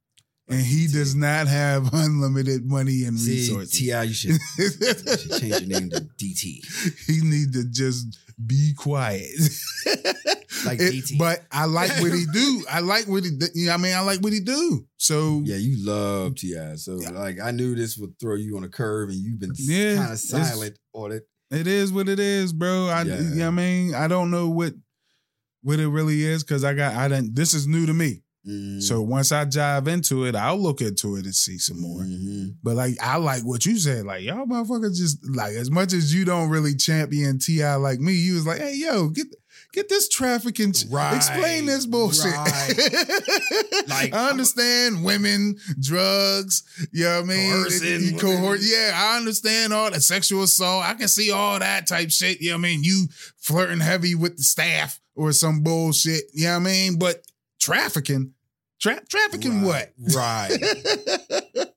And he does not have unlimited money and See, resources. Ti, you should, you should change your name to DT. he need to just be quiet. Like It- DT. But I like what he do. I like what he do. You know I mean? I like what he do. So Yeah, you love Ti, so Yeah. like I knew this would throw you on a curve, and you've been Yeah, kind of silent on it. It is what it is, bro. I Yeah. you know what I mean? I don't know what what it really is because I got I didn't this is new to me. Mm, So once I dive into it, I'll look into it and see some more. mhm. But like I like what you said. Like y'all motherfuckers just like as much as you don't really champion Ti like me, you was like, hey yo, get get this trafficking. Right, Explain this bullshit. right. Like, I understand women, drugs. You know what I mean? Women. cohort- yeah, I understand all the sexual assault. I can see all that type shit. You know what I mean? You flirting heavy with the staff or some bullshit. You know what I mean? But trafficking, tra- trafficking Right, what? Right.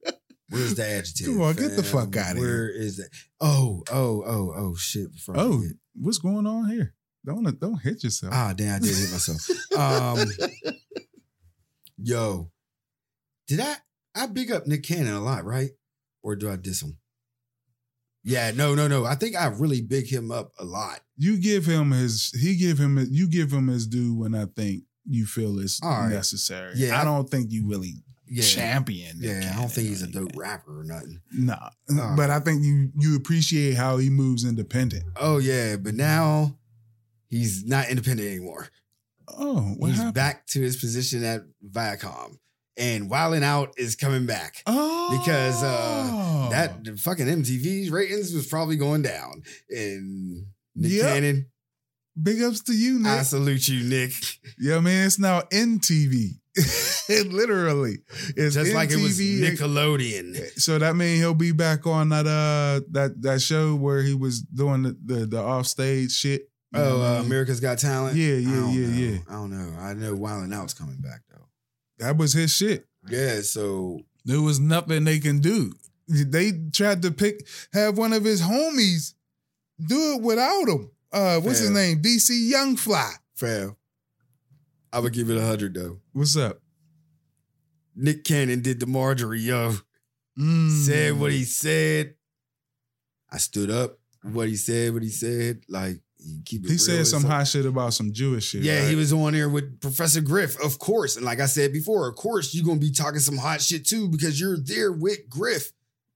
Where's the adjective? Come on, get the fuck outta here. Where is that? Oh, oh, oh, oh, shit. Before Oh, what's going on here? Don't don't hit yourself. Ah, damn, I did hit myself. Um, yo, did I? I big up Nick Cannon a lot, right? Or do I diss him? Yeah, no, no, no. I think I really big him up a lot. you give him his. He give him. You give him his due when I think you feel it's right. necessary. Yeah, I don't think you really Yeah, champion. Nick yeah. I don't think he's a dope rapper or nothing. Nah, right. but I think you you appreciate how he moves independent. Oh yeah, but now he's not independent anymore. Oh, what he's happened? back to his position at Viacom, and Wildin' Out is coming back. Oh, because, uh, That fucking MTV's ratings was probably going down, and Nick Yep. Cannon, big ups to you, Nick. I salute you, Nick. yeah, man, it's now NTV. it literally is Just like it was Nickelodeon. So that means he'll be back on that uh that that show where he was doing the the, the off stage shit. Oh, uh. America's Got Talent. Yeah, yeah, yeah, know. yeah. I don't know. I know Wildin' Out's coming back though. that was his shit. Yeah, so There was nothing they can do. They tried to pick have one of his homies do it without him. Uh, what's his name? DC Young Fly. fam, I would give it a hundred though. What's up? Nick Cannon did the Marjorie, yo. Mm. Said what he said. I stood up. What he said, what he said. Like he keep it He real said some so- hot shit about some Jewish shit. Yeah, right? he was on there with Professor Griff, of course. And like I said before, of course, you're gonna be talking some hot shit too because you're there with Griff.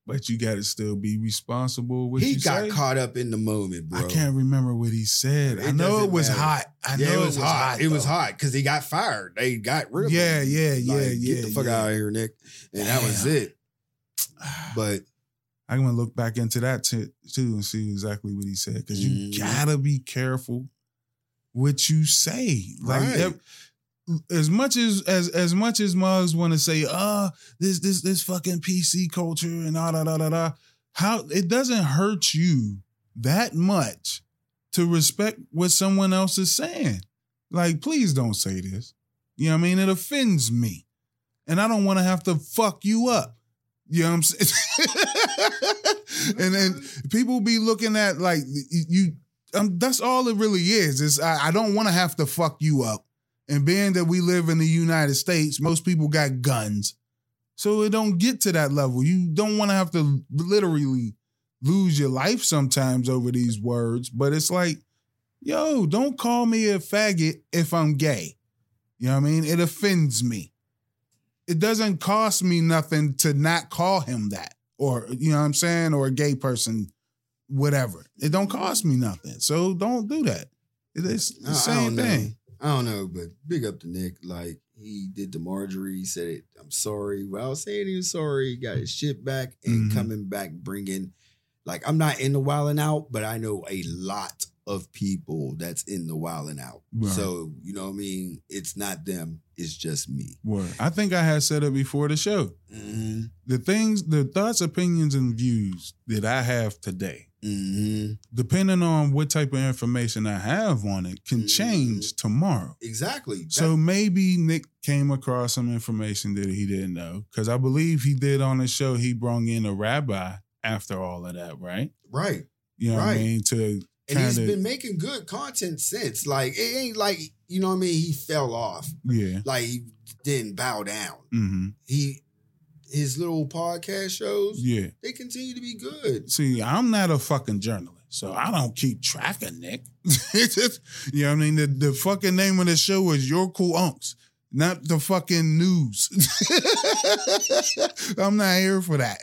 But you got to still be responsible. What he got say? caught up in the moment, bro. I can't remember what he said. It I know it was matter. hot. I yeah, know it was, hot. It was hot because he got fired. They got rid of Yeah, him. yeah, yeah, Like, yeah. Get the fuck yeah. out of here, Nick. And that was it. But I'm gonna look back into that t- too and see exactly what he said because you Mhm. gotta be careful what you say. Like Right. as much as as as much as mugs want to say, uh, this this this fucking PC culture and da da da da da. How it doesn't hurt you that much to respect what someone else is saying. Like, please don't say this. You know what I mean? It offends me. And I don't want to have to fuck you up. You know what I'm saying? and then people be looking at like you um, that's all it really is. Is I, I don't want to have to fuck you up. And being that we live in the United States, most people got guns. So it don't get to that level. You don't want to have to literally lose your life sometimes over these words, but it's like, yo, don't call me a faggot if I'm gay. You know what I mean? It offends me. It doesn't cost me nothing to not call him that or, you know what I'm saying? Or a gay person, whatever. It don't cost me nothing. So don't do that. It is the I same don't thing. Know. I don't know, but big up to Nick. Like he did to Marjorie. He said, it, "I'm sorry." Well, saying he was sorry, he got his shit back and Mhm. coming back, bringing. Like I'm not in the wilding out, but I know a lot of people that's in the wild and out. Right. So you know what I mean. It's not them. It's just me. Word. I think I had said it before the show. Mm-hmm. The things, the thoughts, opinions, and views that I have today, Mm-hmm. depending on what type of information I have on it, can Mhm. change tomorrow. Exactly. So maybe Nick came across some information that he didn't know. Because I believe he did on the show, he brung in a rabbi after all of that, right? Right. You know what I mean? To And he's kinda- been making good content since. Like it ain't like you know what I mean. He fell off. yeah. Like he didn't bow down. hmm He his little podcast shows Yeah. they continue to be good. See, I'm not a fucking journalist, so I don't keep track of Nick. You know what I mean? The, the fucking name of the show is Your Cool Unks, not the fucking news. I'm not here for that.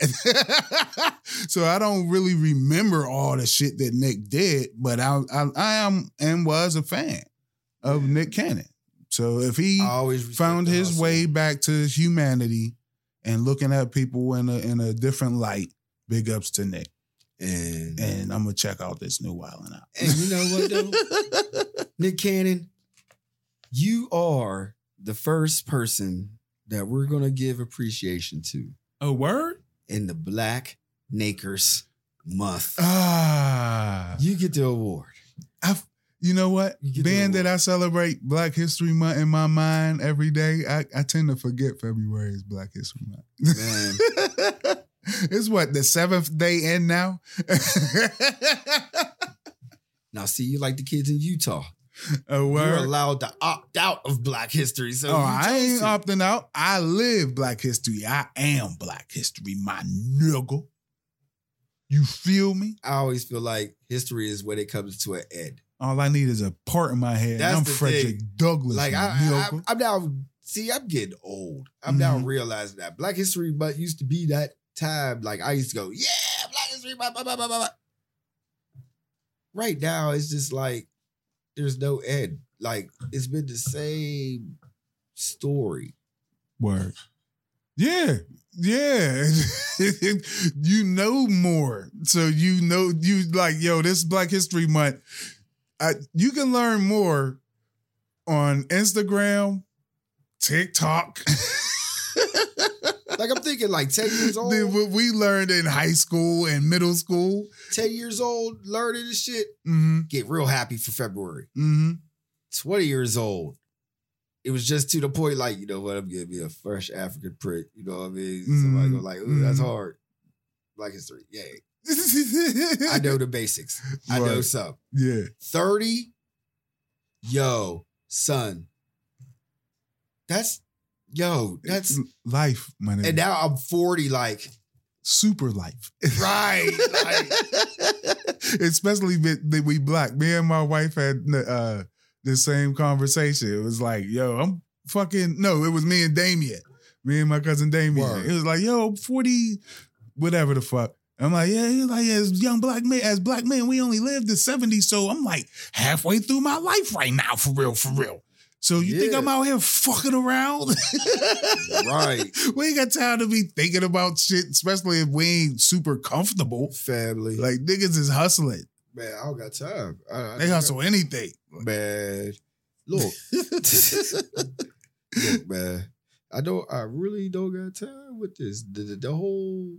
so I don't really remember all the shit that Nick did, but I, I, I am and was a fan of Nick Cannon. So if he I always found his hustle. way back to humanity and looking at people in a in a different light. Big ups to Nick, and and I'm gonna check out this new Wildin' Out. and you know what though, Nick Cannon, you are the first person that we're gonna give appreciation to A word? in the Black Nakers Month. Ah, You get the award. you know what? You Being that I celebrate Black History Month in my mind every day, I, I tend to forget February is Black History Month. Man, it's what the seventh day in now. now see, you like the kids in Utah. A You're allowed to opt out of Black History. So oh, I ain't to. opting out. I live Black History. I am Black History, my nigga. You feel me? I always feel like history is when it comes to an end. All I need is a part in my head. That's I'm Frederick thing. Douglass. Like I, I, I'm now. See, I'm getting old. I'm now Mhm. realizing that Black History Month used to be that time. Like I used to go, yeah, Black History Month. Blah, blah, blah." Right now, it's just like there's no end. Like it's been the same story. Word. Yeah. Yeah. you know more. So you know you like, yo, this Black History Month. I, you can learn more on Instagram, TikTok. Like I'm thinking, like ten years old, than what we learned in high school and middle school. ten years old, learning this shit. Mm-hmm. Get real happy for February. Mm-hmm. 20 years old. It was just to the point, like, you know what, I'm gonna be a fresh African print. You know what I mean? Somebody Mhm. go like, ooh, that's Mhm. hard. Black history. Yay. I know the basics. I know Right. some. Yeah. 30, yo, son. That's yo, that's life, my nigga. and now I'm 40, like, super life. right. like, Especially that that we black. Me and my wife had uh, the same conversation. It was like, yo, I'm fucking no, it was me and Damien. Me and my cousin Damien. Word. It was like, yo, 40, whatever the fuck. I'm like, yeah, he's like, as young black men, as black men, we only lived the 70s. So I'm like halfway through my life right now, for real, for real. So you think I'm out here fucking around? right. we ain't got time to be thinking about shit, especially if we ain't super comfortable. Family. Like niggas is hustling. man, I don't got time. I, I They hustle anything. man. Look, look, man. I don't. I really don't got time with this. The, the, the whole.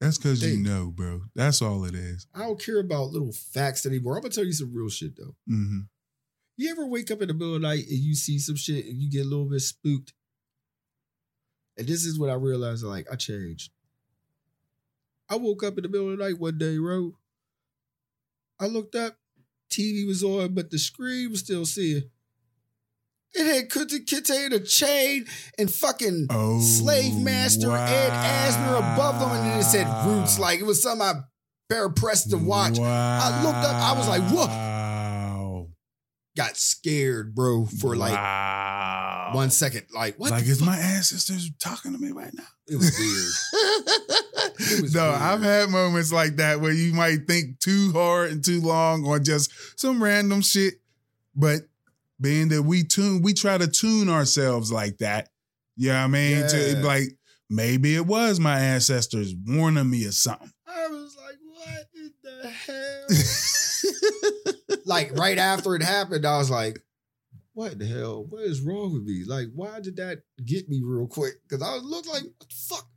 That's because you know, bro. That's all it is. I don't care about little facts anymore. I'm gonna tell you some real shit though. hmm You ever wake up in the middle of the night and you see some shit and you get a little bit spooked? And this is what I realized. Like I changed. I woke up in the middle of the night one day, bro. I looked up, TV was on, but the screen was still seeing. It had Kunta Kinte in a chain and fucking Oh, Slave Master Ed Asner above them, and then it said Roots. Like it was something I better pressed to watch. I looked up, I was like, whoa. Got scared, bro, for like wow. one second. Like what? like, is fuck? my ancestors talking to me right now? It was weird. was no, weird. I've had moments like that where you might think too hard and too long on just some random shit. But being that we tune, we try to tune ourselves like that. You know what I mean? Yeah. To like maybe it was my ancestors warning me of something. I was like, what in the hell? like right after it happened, I was like, what the hell? What is wrong with me? Like, why did that get me real quick? Because I looked like, what the fuck?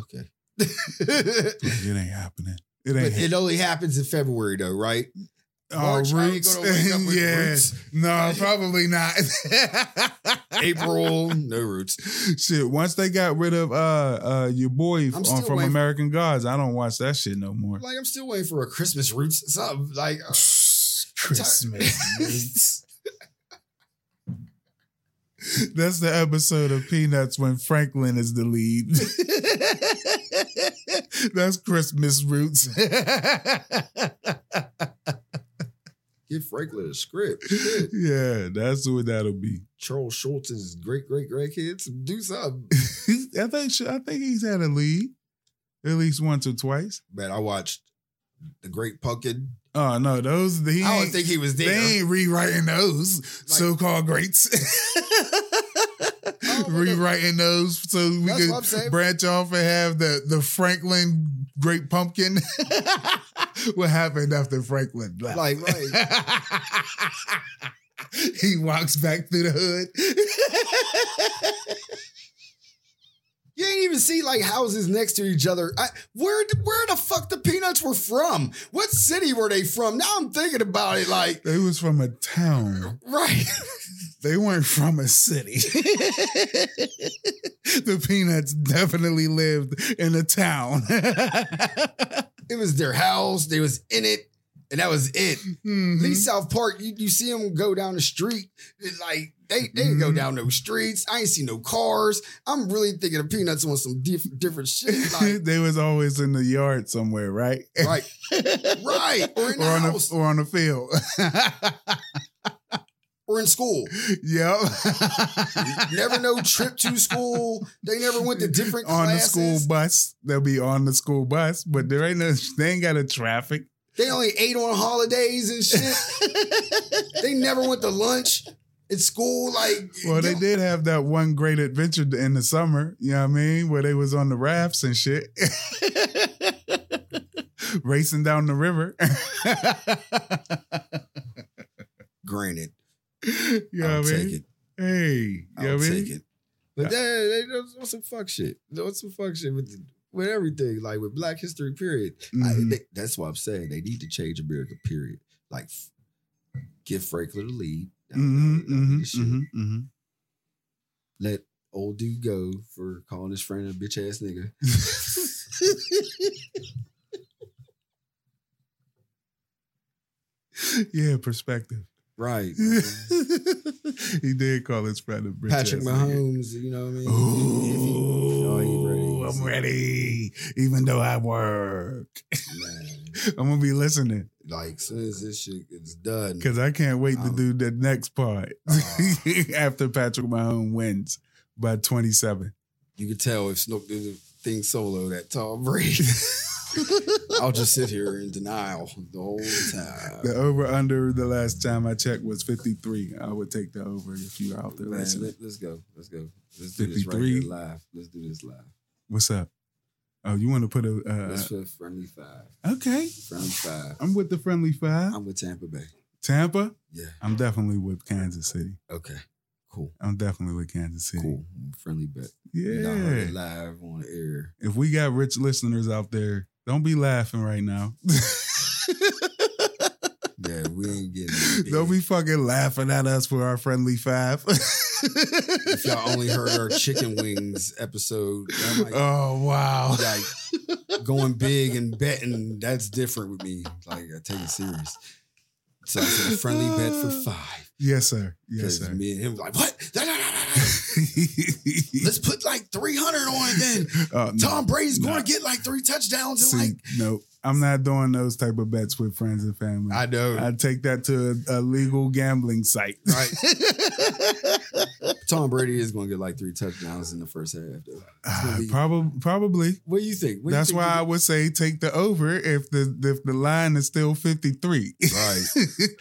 Okay. it ain't happening. It but ain't it only happens in February though, right? Oh, I roots. gonna wake up with yeah. roots. No, probably not. April, no roots. shit. Once they got rid of uh uh your boy on, from American Gods, I don't watch that shit no more. Like I'm still waiting for a Christmas roots. Something like uh, Christmas. That's the episode of Peanuts when Franklin is the lead. That's Christmas roots. Give Franklin a script. Shit. yeah, that's what that'll be. Charles Schulz's great great grandkids. Do something. I think I think he's had a lead at least once or twice. Man, I watched The Great Pumpkin. Oh no, those he I don't think he was there. they ain't rewriting those Like- so-called greats. Oh, rewriting those so we That's could what I'm saying. branch off and have the the Franklin Great Pumpkin. what happened after Franklin left? Like, right. he walks back through the hood. You ain't even see like houses next to each other. I, where where the fuck the peanuts were from? What city were they from? Now I'm thinking about it. Like, they was from a town. right. They weren't from a city. the Peanuts definitely lived in a town. It was their house. They was in it, and that was it. Mhm. At least South Park, you, you see them go down the street. Like they they didn't go down those streets. I ain't see no cars. I'm really thinking of peanuts on some diff- different shit. Like, they was always in the yard somewhere, right? right, right, or in the or on house, the or on the field. or in school. yep. Never no trip to school. They never went to different on classes. the school bus. They'll be on the school bus, but there ain't no. They ain't got a traffic. They only ate on holidays and shit. they never went to lunch at school. Like, Well, they did have that one great adventure in the summer. You know what I mean? Where they was on the rafts and shit, racing down the river. Granted, you know I'll what I take mean? it. Hey, you know I'll what I mean? take it. But they, they doing some fuck shit. Doing some fuck shit with with everything, like with Black History. Period. I- Mhm. they- that's what I'm saying. They need to change America. Period. Like, give Franklin the lead. That- Mhm, mm-hmm, mhm, mhm. Let old dude go for calling his friend a bitch ass nigga. yeah, perspective. Right. he did call his friend a bitch Patrick nigga. Mahomes. You know what I mean? Oh, Ooh, ready. I'm ready. Even though I work, I'm gonna be listening like soon as this shit is done, because I can't wait to Um, do the next part uh, after Patrick Mahomes wins by 27. you can tell if Snoop did the thing solo that Tom Brady. I'll just sit here in denial the whole time. The over under the last time I checked was 53. I would take the over if you're out there Man, let, us go. Let's go. Let's do this right 53. here live. Let's do this live. What's up? Oh, you want to put a? Uh, Let's put friendly five. okay, Friendly five. I'm with the friendly five. I'm with Tampa Bay. Tampa. Yeah. I'm definitely with Kansas City. Okay. Cool. I'm definitely with Kansas City. Cool. Friendly bet. Yeah. live on air. If we got rich listeners out there, don't be laughing right now. Yeah, we ain't getting big. don't be fucking laughing at us for our friendly five. If y'all only heard our chicken wings episode, might oh wow. like going big and betting, that's different with me. Like I take it serious. So I said a friendly bet for five. Yes, sir. Yes, sir. me and him was like, what? Let's put like 300 on it then. Uh, no. Tom Brady's going to get like three touchdowns and See, like no, I'm not doing those type of bets with friends and family. I, know. I take that to a, a legal gambling site. Right. Tom Brady is going to get like three touchdowns in the first half though. It's gonna uh, probably, probably. What do you think? What do you That's think why I would say take the over if the if the line is still 53. Right.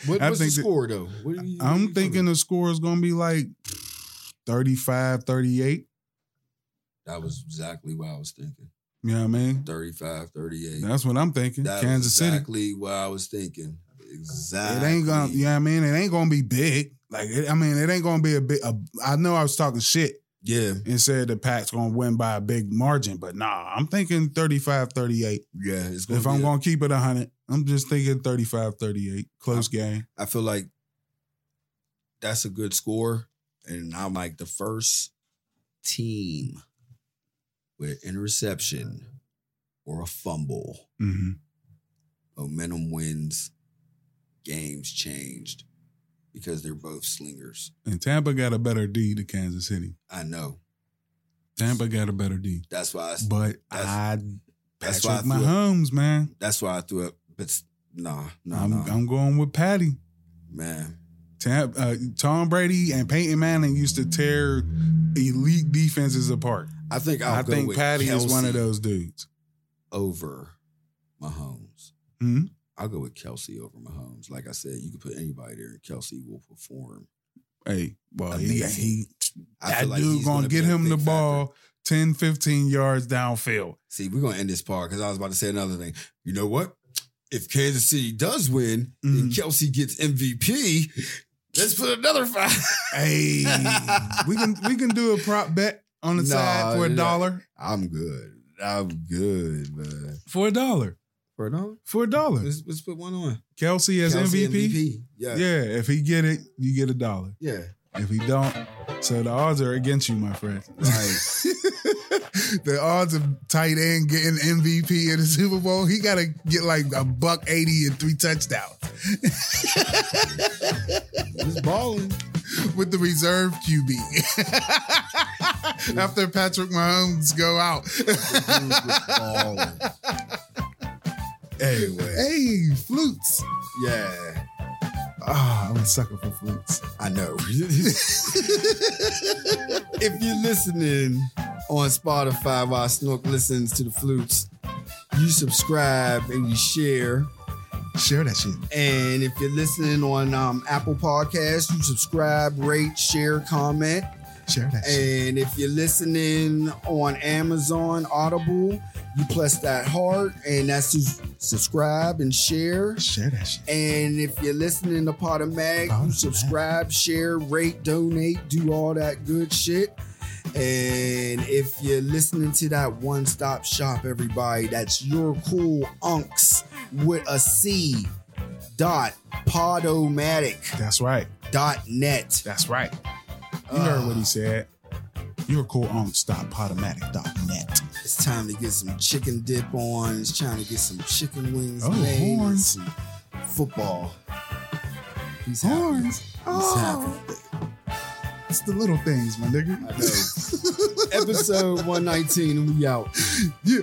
What, what's think the score though? You, I'm thinking the score is going to be like 35, 38. that was exactly what I was thinking. You know what I mean? 35, 38. That's what I'm thinking. That Kansas was City. exactly what I was thinking. Exactly. It ain't gonna, you know what I mean? It ain't gonna be big. Like, it, I mean, it ain't gonna be a big. A, I know I was talking shit Yeah. and said the Pac's gonna win by a big margin, but nah, I'm thinking 35 38. Yeah. It's gonna If be I'm a- gonna keep it 100, I'm just thinking 35 38. Close game. I feel like that's a good score. And I'm like the first team with interception or a fumble. hmm Momentum wins. Games changed because they're both slingers. And Tampa got a better D to Kansas City. I know. Tampa got a better D. That's why I, But That's- I, that's Patrick why I. Mahomes, man. that's why I threw up. But nah, nah, I'm, nah. I'm going with Patty. Man. Tam, uh, Tom Brady and Peyton Manning used to tear elite defenses apart. I think I'll i think Patty is one of those dudes. over Mahomes. Hmm? I'll go with Kelce over Mahomes. Like I said, you could put anybody there and Kelce will perform. Hey, well, he, Amazing. he I that feel like dude he's gonna, get him the factor. ball 10, 15 yards downfield. See, we're gonna end this part because I was about to say another thing. You know what? If Kansas City does win and Mhm. Kelce gets MVP, let's put another five. Hey, we can we can do a prop bet on the Nah, side for a dollar. I'm good. I'm good, man. For a dollar. For a dollar? For a dollar. Let's, let's put one on. Kelce as Kelce MVP. Yeah. Yeah, if he get it, you get a dollar. Yeah. If he don't, so the odds are against you, my friend. Right. the odds of tight end getting MVP in the Super Bowl, he got to get like a buck eighty and three touchdowns He's balling. with the reserve QB. After Patrick Mahomes go out. Anyway. hey, flutes. Yeah. Ah, I'm a sucker for flutes. I know. if you're listening on Spotify while Snook listens to the flutes, you subscribe and you share. Share that shit. And if you're listening on um, Apple Podcasts, you subscribe, rate, share, comment. Share that shit. And if you're listening on Amazon Audible, you press that heart, and that's to subscribe and share. Share that shit. And if you're listening to Potomac, you subscribe, share, rate, donate, do all that good shit. And if you're listening to that one stop shop, everybody, that's your cool unks with a C dot podomatic That's right. dot net. That's right. You heard what he ah. said. You're cool on stoppotomatic.net. It's time to get some chicken dip on. It's time to get some chicken wings Oh, made horns. some football. He's happy. Horns. He's Oh, happy. it's the little things, my nigga. I know. Episode 119, and we out. yeah.